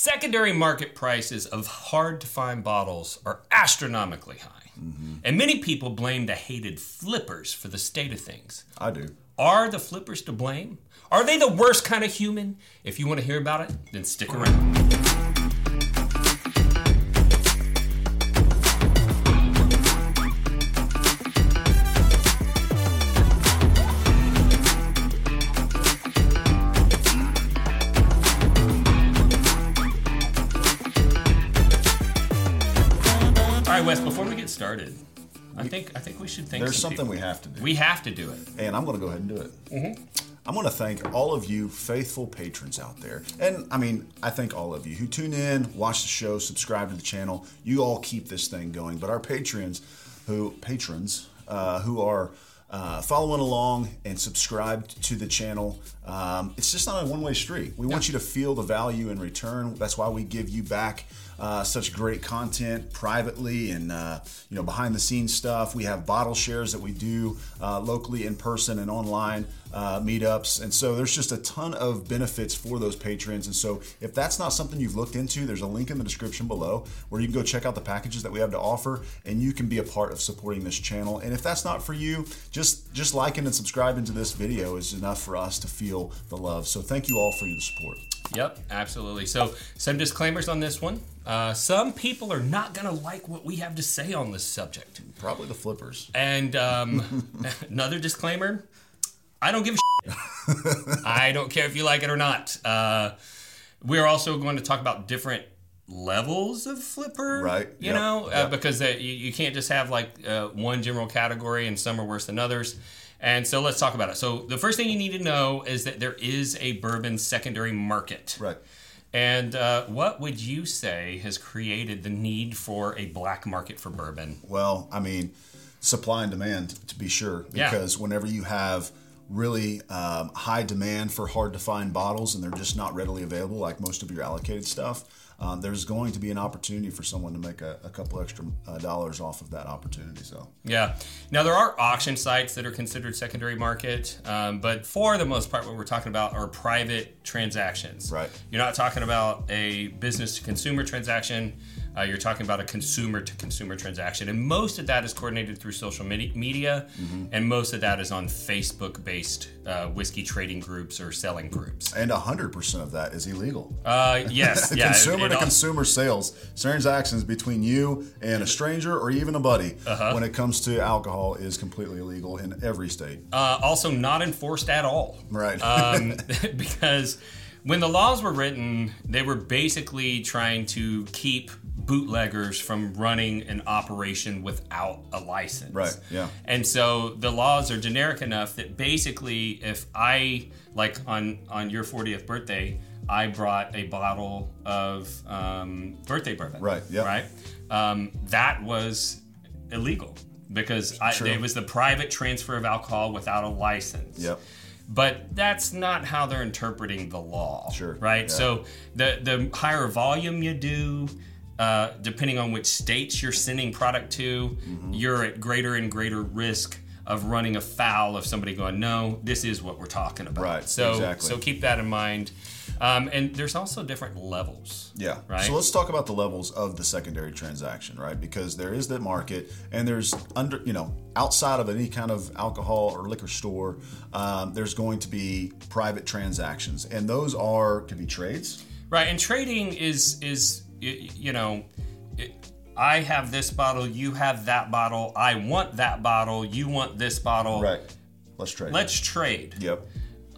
Secondary market prices of hard to find bottles are astronomically high. Mm-hmm. And many people blame the hated flippers for the state of things. I do. Are the flippers to blame? Are they the worst kind of human? If you want to hear about it, then stick around. I think we should thank. There's some something we have to do. We have to do it. and I'm going to go ahead and do it. Mm-hmm. I'm going to thank all of you faithful patrons out there. And I mean, I thank all of you who tune in, watch the show, subscribe to the channel. You all keep this thing going. But our patrons, who patrons uh, who are uh, following along and subscribed to the channel. Um, it's just not a one way street. We want you to feel the value in return. That's why we give you back uh, such great content privately and uh, you know behind the scenes stuff. We have bottle shares that we do uh, locally, in person, and online uh, meetups, and so there's just a ton of benefits for those patrons. And so if that's not something you've looked into, there's a link in the description below where you can go check out the packages that we have to offer, and you can be a part of supporting this channel. And if that's not for you, just just liking and subscribing to this video is enough for us to feel the love. So thank you all for your support. Yep, absolutely. So, some disclaimers on this one. Uh, some people are not going to like what we have to say on this subject. Probably the flippers. And um, another disclaimer I don't give a shit. I don't care if you like it or not. Uh, we're also going to talk about different levels of flipper. Right. You Yep. know, uh, because uh, you, you can't just have like uh, one general category and some are worse than others. And so let's talk about it. So the first thing you need to know is that there is a bourbon secondary market. Right. And uh, what would you say has created the need for a black market for bourbon? Well, I mean, supply and demand to be sure, Yeah. because whenever you have really um, high demand for hard to find bottles and they're just not readily available, like most of your allocated stuff, um, there's going to be an opportunity for someone to make a, a couple extra uh, dollars off of that opportunity. So, Yeah. Now there are auction sites that are considered secondary market, um, but for the most part, what we're talking about are private transactions. Right. You're not talking about a business to consumer transaction. Uh, you're talking about a consumer to consumer transaction, and most of that is coordinated through social medi- media, and most of that is on Facebook-based uh, whiskey trading groups or selling groups. and 100% of that is illegal. Uh, yes, yeah. consumer it- to it all- consumer sales, transactions between you and a stranger or even a buddy Uh-huh. when it comes to alcohol is completely illegal in every state. Uh, also, not enforced at all. Right. um, because when the laws were written, they were basically trying to keep bootleggers from running an operation without a license. Right, yeah. And so the laws are generic enough that basically, if I like on on your 40th birthday, I brought a bottle of um, birthday bourbon. Right, yeah. Right. Um, that was illegal because I, it was the private transfer of alcohol without a license. Yep. But that's not how they're interpreting the law. Sure. Right. Yeah. So the the higher volume you do, uh, depending on which states you're sending product to, Mm-hmm. you're at greater and greater risk of running afoul of somebody going, no, this is what we're talking about. Right, So exactly. so keep that in mind. Um, and there's also different levels. Yeah. Right. So let's talk about the levels of the secondary transaction, right? Because there is that market, and there's under, you know, outside of any kind of alcohol or liquor store, um, there's going to be private transactions, and those are can be trades. Right, and trading is is you know, it, I have this bottle, you have that bottle, I want that bottle, you want this bottle. Right. Let's trade. Let's trade. Yep.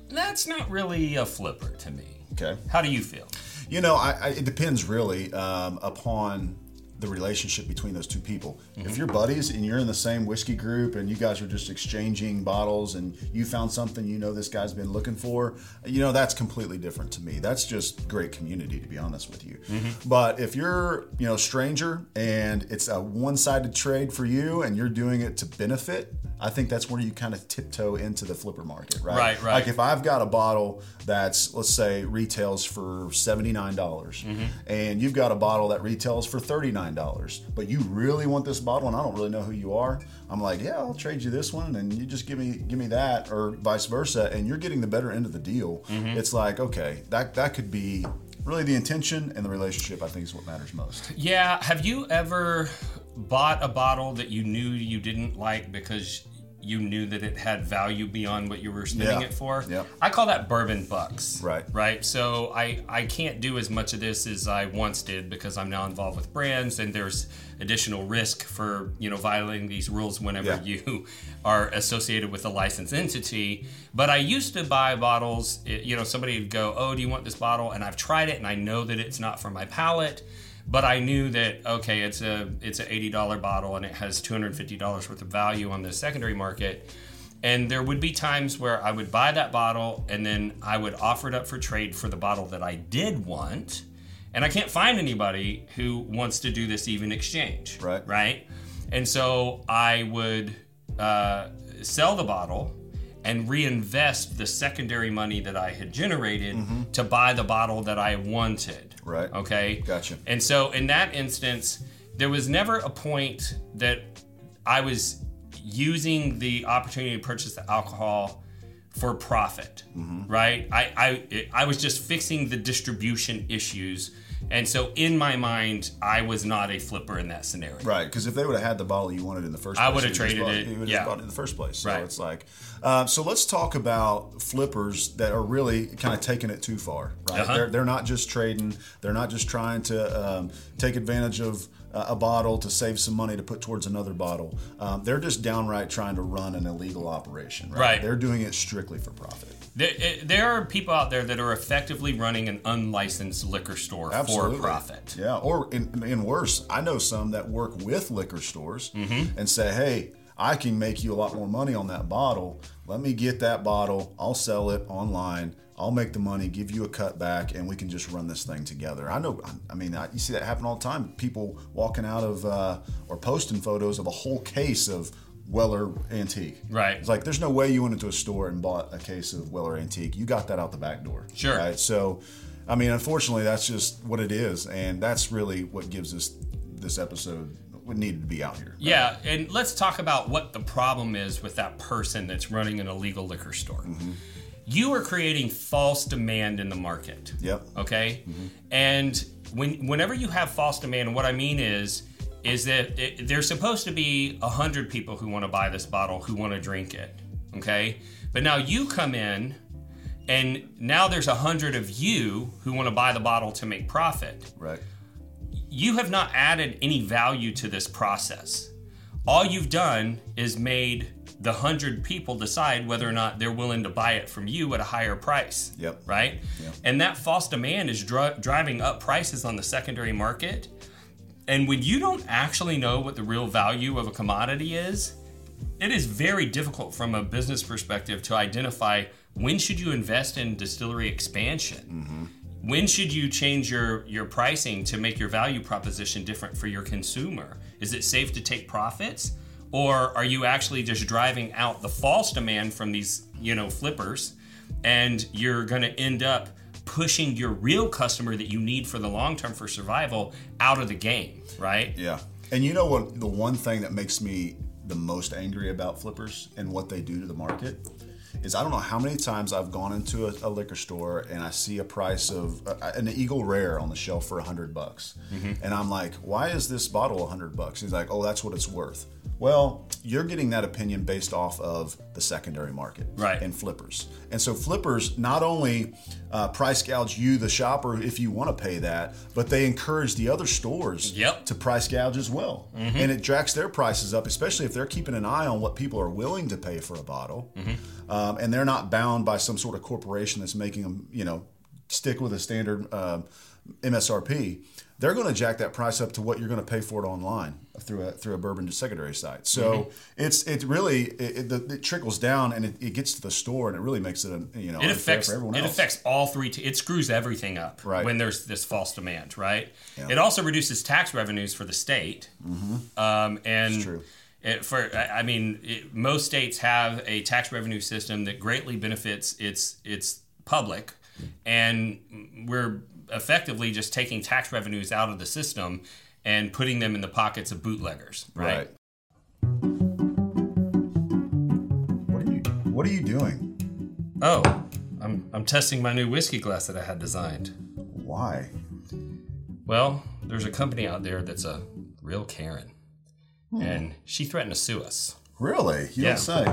That's not really a flipper to me. Okay. How do you feel? You know, I, I, it depends really um, upon the relationship between those two people. If you're buddies and you're in the same whiskey group and you guys are just exchanging bottles and you found something you know this guy's been looking for, you know, that's completely different to me. That's just great community, to be honest with you. But if you're, you know, stranger and it's a one sided trade for you and you're doing it to benefit, I think that's where you kind of tiptoe into the flipper market, right? Right, right. Like if I've got a bottle that's let's say retails for seventy nine dollars, mm-hmm. and you've got a bottle that retails for thirty dollars, but you really want this bottle, and I don't really know who you are. I'm like, yeah, I'll trade you this one, and you just give me give me that, or vice versa, and you're getting the better end of the deal. Mm-hmm. It's like okay, that that could be really the intention and the relationship. I think is what matters most. Yeah, have you ever bought a bottle that you knew you didn't like because you knew that it had value beyond what you were spending Yeah. it for? Yeah. I call that bourbon bucks. Right. Right. So I I can't do as much of this as I once did because I'm now involved with brands and there's additional risk for, you know, violating these rules whenever Yeah. you are associated with a licensed entity. But I used to buy bottles, eh, you know, somebody would go, "Oh, do you want this bottle?" and I've tried it and I know that it's not for my palate but I knew that okay, it's a it's an eighty dollar bottle and it has two hundred fifty dollars worth of value on the secondary market. And there would be times where I would buy that bottle and then I would offer it up for trade for the bottle that I did want. And I can't find anybody who wants to do this even exchange. Right. Right. And so I would uh, sell the bottle and reinvest the secondary money that I had generated mm-hmm. to buy the bottle that I wanted. Right. Okay. Gotcha. And so in that instance, there was never a point that I was using the opportunity to purchase the alcohol for profit, mm-hmm. right? I, I I was just fixing the distribution issues, and so in my mind, I was not a flipper in that scenario. Right, because if they would have had the bottle you wanted in the first I place, would've traded bought- it, You would have yeah. bought it in the first place. So Right. it's like, um, so let's talk about flippers that are really kind of taking it too far. Right, Uh-huh. they're, they're not just trading. They're not just trying to um, take advantage of uh, a bottle to save some money to put towards another bottle. Um, they're just downright trying to run an illegal operation. Right, Right. they're doing it strictly for profit. There, eh, there are people out there that are effectively running an unlicensed liquor store Absolutely. for profit. Yeah, or in, in worse, I know some that work with liquor stores Mm-hmm. and say, "Hey, I can make you a lot more money on that bottle. Let me get that bottle. I'll sell it online. I'll make the money, give you a cut back, and we can just run this thing together." I know. I mean, I, you see that happen all the time. People walking out of uh, or posting photos of a whole case of Weller Antique. Right. It's like there's no way you went into a store and bought a case of Weller Antique. You got that out the back door. Sure. Right. So, I mean, unfortunately, that's just what it is, and that's really what gives us this episode what needed to be out here. Yeah, and let's talk about what the problem is with that person that's running an illegal liquor store. Mm-hmm. You are creating false demand in the market. Yep. Okay, mm-hmm. and when whenever you have false demand, what I mean is is that it, there's supposed to be a hundred people who want to buy this bottle who want to drink it. Okay, but now you come in. And now there's a hundred of you who want to buy the bottle to make profit Right. you have not added any value to this process. All you've done is made the hundred people decide whether or not they're willing to buy it from you at a higher price. Yep. Right? Yep. And that false demand is dri- driving up prices on the secondary market. And when you don't actually know what the real value of a commodity is, it is very difficult from a business perspective to identify when should you invest in distillery expansion. Mm-hmm. When should you change your your pricing to make your value proposition different for your consumer? Is it safe to take profits? Or are you actually just driving out the false demand from these you know flippers and you're going to end up pushing your real customer that you need for the long term for survival out of the game, right? Yeah. And you know what? The one thing that makes me the most angry about flippers and what they do to the market is I don't know how many times I've gone into a, a liquor store and I see a price of uh, an Eagle Rare on the shelf for a hundred bucks, and I'm like, why is this bottle a hundred bucks? He's like, oh, that's what it's worth. Well, you're getting that opinion based off of the secondary market, Right. And flippers, and so flippers not only uh, price gouge you, the shopper, if you want to pay that, but they encourage the other stores Yep. to price gouge as well, and it jacks their prices up, especially if they're keeping an eye on what people are willing to pay for a bottle, um, and they're not bound by some sort of corporation that's making them, you know, stick with a standard um MSRP. They're going to jack that price up to what you're going to pay for it online through a through a bourbon secondary site. So mm-hmm. it's it really it, it, it trickles down and it, it gets to the store and it really makes it a, you know It affects for everyone it else. affects all three. T- it screws everything up Right. when there's this false demand, right? Yeah. It also reduces tax revenues for the state, mm-hmm. um, and It's true. It, for I I mean, it, most states have a tax revenue system that greatly benefits its its public, mm. and we're effectively just taking tax revenues out of the system and putting them in the pockets of bootleggers, right? Right. What are you What are you doing? Oh, I'm I'm testing my new whiskey glass that I had designed. Why? Well, there's a company out there that's a real Karen, hmm. and she threatened to sue us. Really? You Yeah. say.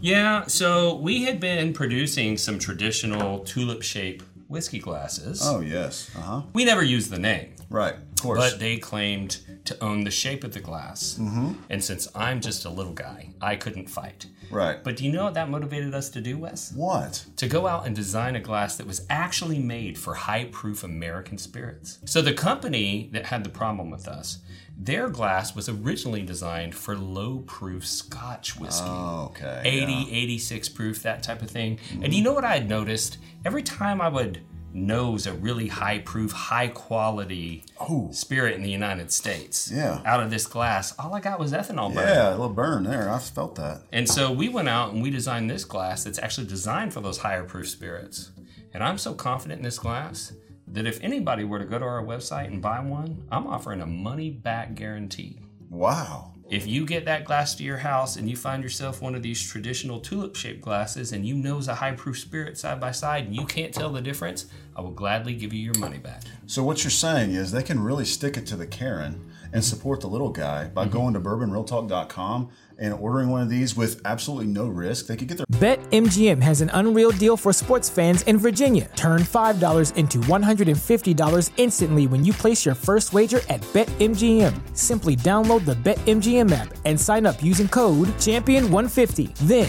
Yeah, so we had been producing some traditional tulip shape whiskey glasses. Oh yes. Uh huh. We never used the name, Right. Of course. but they claimed to own the shape of the glass. Mm-hmm. And since I'm just a little guy, I couldn't fight. right. But do you know what that motivated us to do, Wes? what? to go out and design a glass that was actually made for high proof American spirits. So the company that had the problem with us, their glass was originally designed for low proof Scotch whiskey. Oh, okay. 80, yeah. 86 proof, that type of thing. And you know what I had noticed? Every time I would nose a really high proof, high quality Oh. spirit in the United States Yeah. out of this glass, all I got was ethanol burn. Yeah, a little burn there. I felt that. And so we went out and we designed this glass that's actually designed for those higher proof spirits. And I'm so confident in this glass that if anybody were to go to our website and buy one, I'm offering a money back guarantee. Wow. If you get that glass to your house and you find yourself one of these traditional tulip shaped glasses and you nose a high proof spirit side by side and you can't tell the difference, I will gladly give you your money back. So what you're saying is they can really stick it to the Karen and support the little guy by mm-hmm. going to bourbonrealtalk.com and ordering one of these with absolutely no risk. They could get their BetMGM has an unreal deal for sports fans in Virginia. Turn $5 into $150 instantly when you place your first wager at BetMGM. Simply download the BetMGM app and sign up using code Champion150. Then,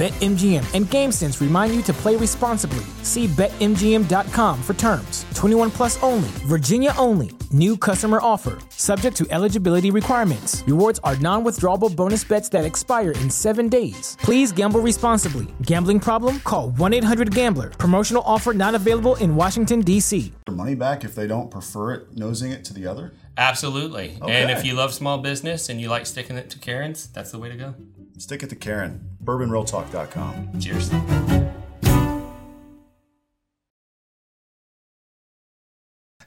BetMGM and GameSense remind you to play responsibly. See BetMGM.com for terms. 21 plus only, Virginia only. New customer offer. Subject to eligibility requirements. Rewards are non withdrawable bonus bets that expire in seven days. Please gamble responsibly. Gambling problem? Call 1 800 Gambler. Promotional offer not available in Washington, D.C. money back if they don't prefer it nosing it to the other. Absolutely. And if you love small business and you like sticking it to Karen's, that's the way to go. Stick it to Karen. bourbonrealtalk.com. Cheers.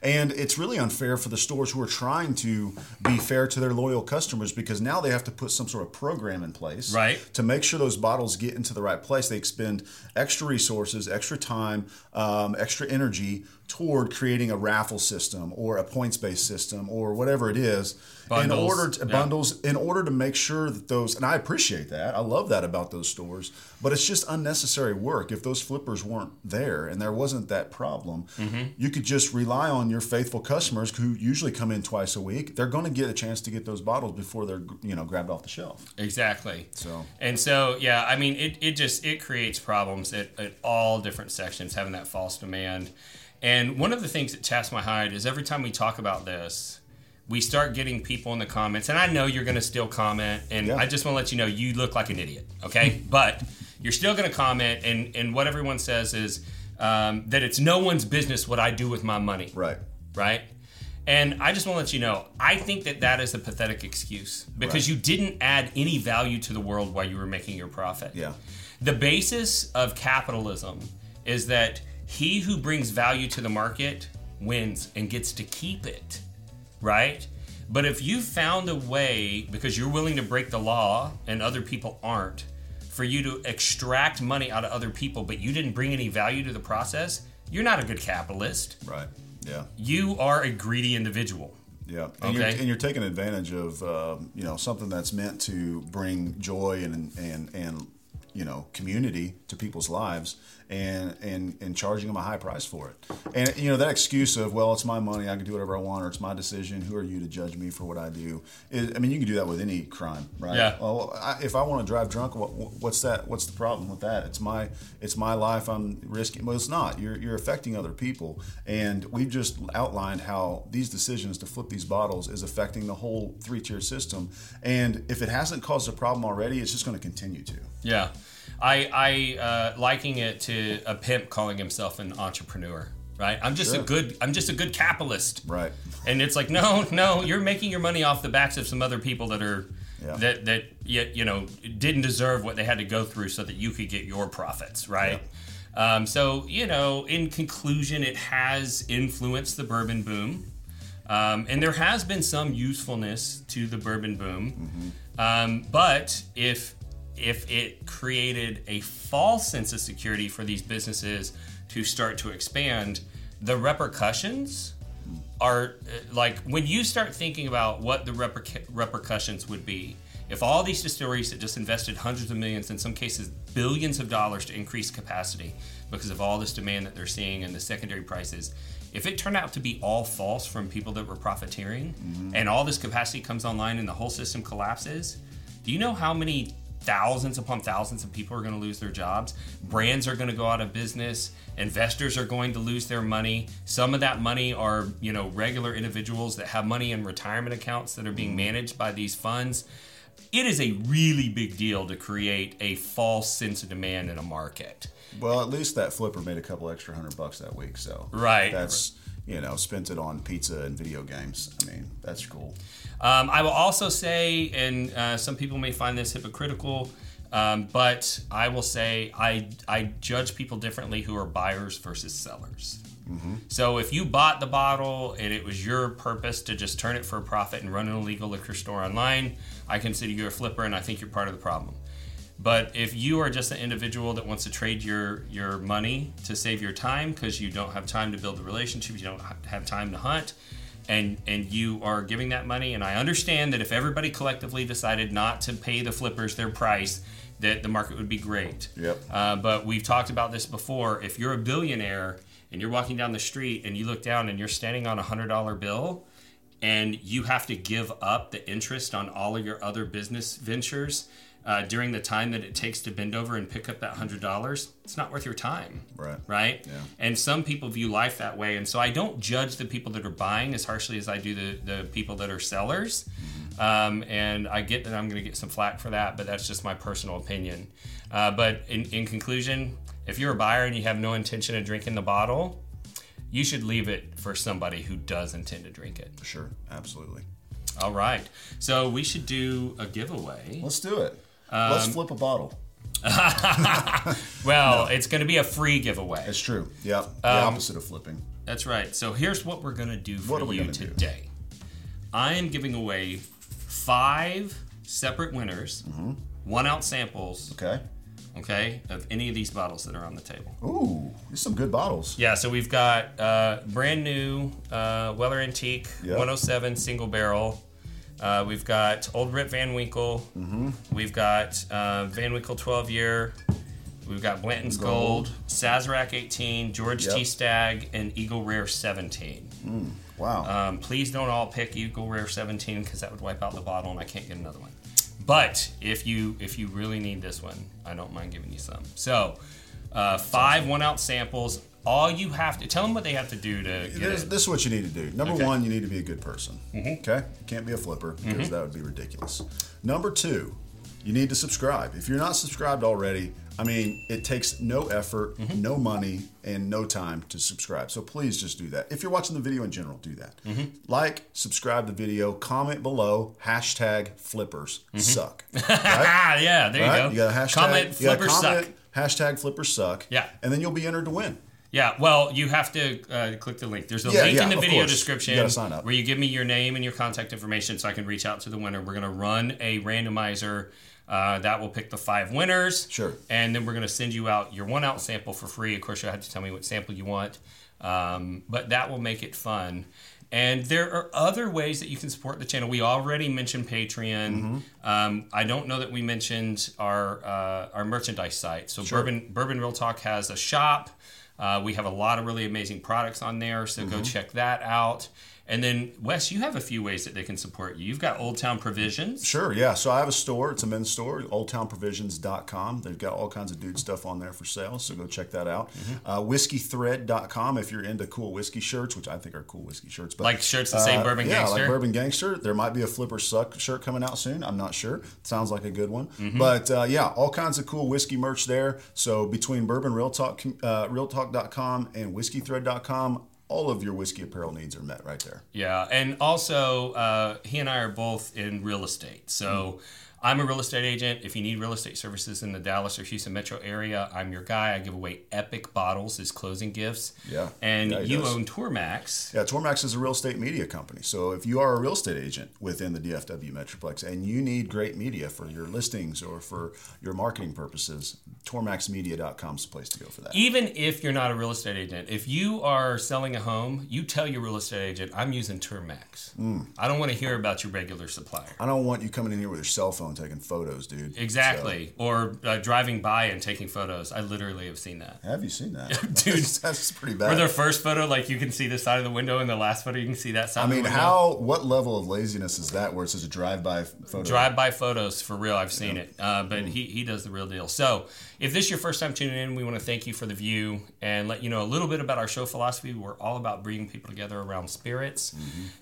And it's really unfair for the stores who are trying to be fair to their loyal customers because now they have to put some sort of program in place Right. to make sure those bottles get into the right place. They expend extra resources, extra time, um, extra energy toward creating a raffle system or a points based system or whatever it is in Bundles, order to yeah. bundles in order to make sure that those and I appreciate that. I love that about those stores, but it's just unnecessary work. If those flippers weren't there and there wasn't that problem, Mm-hmm. you could just rely on your faithful customers who usually come in twice a week. They're going to get a chance to get those bottles before they're you know grabbed off the shelf. Exactly. So- and so yeah, I mean it, it just it creates problems at, at all different sections having that false demand. And one of the things that chaps my hide is every time we talk about this, we start getting people in the comments, and I know you're going to still comment, and Yeah. I just want to let you know you look like an idiot, okay? but you're still going to comment, and and what everyone says is um, that it's no one's business what I do with my money, Right. right? And I just want to let you know, I think that that is a pathetic excuse because Right. you didn't add any value to the world while you were making your profit. Yeah. The basis of capitalism is that he who brings value to the market wins and gets to keep it, right? But if you found a way, because you're willing to break the law and other people aren't, for you to extract money out of other people, but you didn't bring any value to the process, you're not a good capitalist. Right. Yeah. You are a greedy individual. Yeah, and, you're, Okay. and you're taking advantage of um, you know something that's meant to bring joy and and and you know community to people's lives, and and and charging them a high price for it. And you know that excuse of well, it's my money, I can do whatever I want, or it's my decision. Who are you to judge me for what I do? Is, I mean, you can do that with any crime, right? Yeah. Well, I, if I want to drive drunk, what, what's that? What's the problem with that? It's my it's my life. I'm risking. Well, it's not. You're you're affecting other people, and we've just outlined how these decisions to flip these bottles is affecting the whole three tier system. And if it hasn't caused a problem already, it's just going to continue to. Yeah. I, I uh, liking it to a pimp calling himself an entrepreneur, right? I'm just Sure. a good I'm just a good capitalist. Right. And it's like, no, no, you're making your money off the backs of some other people that are Yeah. that that yet you know didn't deserve what they had to go through so that you could get your profits, right? Um, so you know, in conclusion, it has influenced the bourbon boom, um, and there has been some usefulness to the bourbon boom. Um, but if if it created a false sense of security for these businesses to start to expand, the repercussions are uh, like when you start thinking about what the reperc- repercussions would be if all these distilleries that just invested hundreds of millions, in some cases billions of dollars to increase capacity because of all this demand that they're seeing and the secondary prices, if it turned out to be all false from people that were profiteering and all this capacity comes online and the whole system collapses, do you know how many thousands upon thousands of people are going to lose their jobs. Brands are going to go out of business. Investors are going to lose their money. Some of that money are, you know, regular individuals that have money in retirement accounts that are being mm. managed by these funds. It is a really big deal to create a false sense of demand in a market. Well, at least that flipper made a couple extra hundred bucks that week. So Right. That's you know spent it on pizza and video games. I mean, that's cool. Um, I will also say, and uh, some people may find this hypocritical, um, but I will say I I judge people differently who are buyers versus sellers. So if you bought the bottle and it was your purpose to just turn it for a profit and run an illegal liquor store online, I consider you a flipper, and I think you're part of the problem. But if you are just an individual that wants to trade your your money to save your time because you don't have time to build the relationship, you don't have time to hunt, and and you are giving that money, and I understand that if everybody collectively decided not to pay the flippers their price, that the market would be great. Yep. Uh, but we've talked about this before. If you're a billionaire and you're walking down the street and you look down and you're standing on a hundred dollar bill, and you have to give up the interest on all of your other business ventures uh, during the time that it takes to bend over and pick up that hundred dollars, it's not worth your time. Right. Right. Yeah. And some people view life that way, and so I don't judge the people that are buying as harshly as I do the the people that are sellers. Um, and I get that I'm going to get some flack for that, but that's just my personal opinion. Uh, but in, in conclusion, if you're a buyer and you have no intention of drinking the bottle, you should leave it for somebody who does intend to drink it. Sure, absolutely. All right. So we should do a giveaway. Let's do it. Um, Let's flip a bottle. Well, it's going to be a free giveaway. It's true. Yep. The Um, opposite of flipping. That's right. So here's what we're going to do for What are we you gonna do? today. I am giving away five separate winners, one ounce samples, Okay. okay, of any of these bottles that are on the table. Ooh, these some good bottles. Yeah, so we've got uh, brand new uh, Weller Antique Yep. 107 single barrel. Uh, we've got Old Rip Van Winkle. Mm-hmm. We've got uh, Van Winkle 12 year. We've got Blanton's Gold, Gold. Sazerac 18, George T. Yep. Stagg, and Eagle Rare 17. Wow. Um, please don't all pick Eagle Rare 17 because that would wipe out the bottle and I can't get another one. But if you if you really need this one, I don't mind giving you some. So, uh, five one ounce samples. All you have to tell them what they have to do to get This, it. this is what you need to do. Number Okay. one, you need to be a good person. Mm-hmm. Okay? You can't be a flipper because mm-hmm. that would be ridiculous. Number two, you need to subscribe. If you're not subscribed already, I mean, it takes no effort, mm-hmm. no money, and no time to subscribe. So please just do that. If you're watching the video in general, do that. Like, subscribe the video, comment below, hashtag flippers suck. Right? Ah, yeah, there you go. You got a hashtag. Comment you got a flippers comment, suck. Hashtag flippers suck. Yeah. And then you'll be entered to win. Yeah, well, you have to uh, click the link. There's a Yeah, link yeah, in the video course. description You sign up. where you give me your name and your contact information so I can reach out to the winner. We're going to run a randomizer uh, that will pick the five winners. Sure. And then we're going to send you out your one out sample for free. Of course, you'll have to tell me what sample you want, um, but that will make it fun. And there are other ways that you can support the channel. We already mentioned Patreon. Mm-hmm. Um, I don't know that we mentioned our uh, our merchandise site. So Bourbon Bourbon Real Talk has a shop. Uh, we have a lot of really amazing products on there, so Mm-hmm. go check that out. And then Wes, you have a few ways that they can support you. You've got Old Town Provisions. Sure, yeah. So I have a store. It's a men's store, oldtownprovisions.com. They've got all kinds of dude stuff on there for sale, so go check that out. Mm-hmm. Uh, whiskeythread.com if you're into cool whiskey shirts, which I think are cool whiskey shirts. But, Like shirts that say Bourbon yeah, Gangster? like Bourbon Gangster. There might be a Flipper Suck shirt coming out soon. I'm not sure. Sounds like a good one. Mm-hmm. But uh, yeah, all kinds of cool whiskey merch there. So between Bourbon Real Talk, uh, RealTalk.com and whiskeythread.com, all of your whiskey apparel needs are met right there. Yeah, and also uh, he and I are both in real estate. So I'm a real estate agent. If you need real estate services in the Dallas or Houston metro area, I'm your guy. I give away epic bottles as closing gifts. Yeah. and Yeah, you does. own Tourmax. Yeah, Tourmax is a real estate media company. So if you are a real estate agent within the DFW Metroplex and you need great media for your listings or for your marketing purposes, TourmaxMedia.com is the place to go for that. Even if you're not a real estate agent, if you are selling a home, you tell your real estate agent, "I'm using Tourmax. Mm. I don't want to hear about your regular supplier." I don't want you coming in here with your cell phone taking photos, dude. Exactly, or uh, driving by and taking photos. I literally have seen that. Have you seen that? Dude. that's, that's pretty For bad. their first photo, like you can see the side of the window, and the last photo you can see that side. I of the mean, how? What level of laziness is that? Where it's just a drive-by photo? drive-by photos for real i've seen it uh, but he, he does the real deal so if this is your first time tuning in we want to thank you for the view and let you know a little bit about our show philosophy we're all about bringing people together around spirits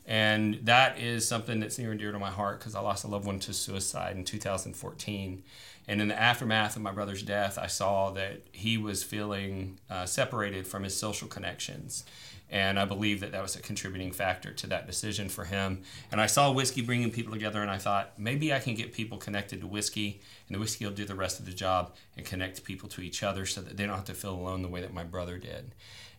and that is something that's near and dear to my heart because i lost a loved one to suicide in 2014 and in the aftermath of my brother's death i saw that he was feeling uh, separated from his social connections and I believe that that was a contributing factor to that decision for him. And I saw whiskey bringing people together, and I thought maybe I can get people connected to whiskey, and the whiskey will do the rest of the job and connect people to each other so that they don't have to feel alone the way that my brother did.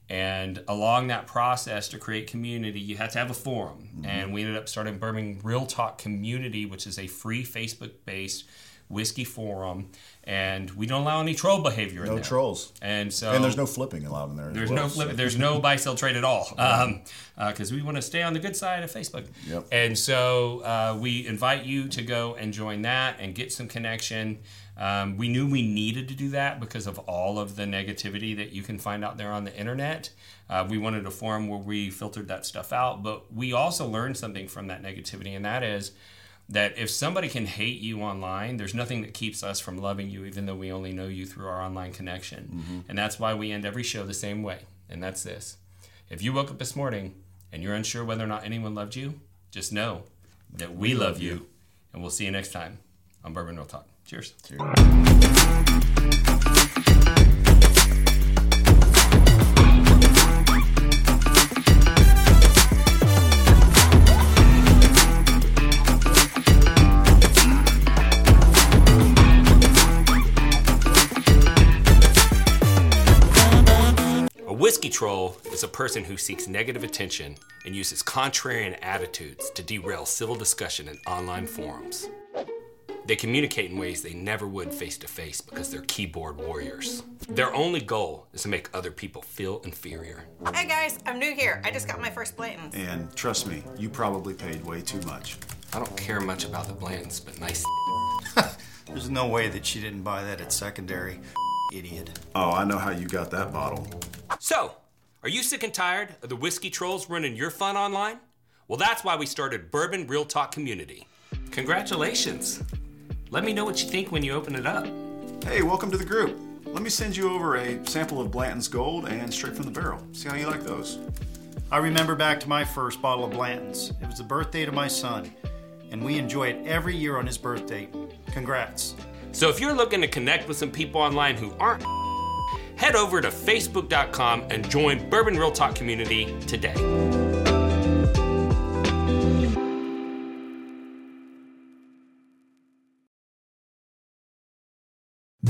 And along that process to create community, you had to have a forum. Mm-hmm. And we ended up starting Bourbon Real Talk Community, which is a free Facebook based whiskey forum. And we don't allow any troll behavior in No there. trolls. And so And there's no flipping allowed in there. there's well, no so- there's no buy sell trade at all because um, uh, we want to stay on the good side of Facebook. Yep. And so uh, we invite you to go and join that and get some connection. Um, we knew we needed to do that because of all of the negativity that you can find out there on the internet. Uh, we wanted a forum where we filtered that stuff out, but we also learned something from that negativity, and that is that if somebody can hate you online, there's nothing that keeps us from loving you, even though we only know you through our online connection. And that's why we end every show the same way, and that's this. If you woke up this morning and you're unsure whether or not anyone loved you, just know that we love you, and we'll see you next time on Bourbon Real Talk. Cheers. A whiskey troll is a person who seeks negative attention and uses contrarian attitudes to derail civil discussion in online forums. They communicate in ways they never would face to face because they're keyboard warriors. Their only goal is to make other people feel inferior. Hey guys, I'm new here. I just got my first Blanton's. And trust me, you probably paid way too much. I don't care much about the Blantons, but nice. There's no way that she didn't buy that at secondary. Idiot. Oh, I know how you got that bottle. So, are you sick and tired of the whiskey trolls running your fun online? Well, that's why we started Bourbon Real Talk Community. Congratulations! Let me know what you think when you open it up. Hey, welcome to the group. let me send you over a sample of Blanton's Gold and Straight from the Barrel. See how you like those. I remember back to my first bottle of Blanton's. It was the birthday to my son, and we enjoy it every year on his birthday. Congrats. So if you're looking to connect with some people online who aren't, head over to facebook.com and join Bourbon Real Talk community today.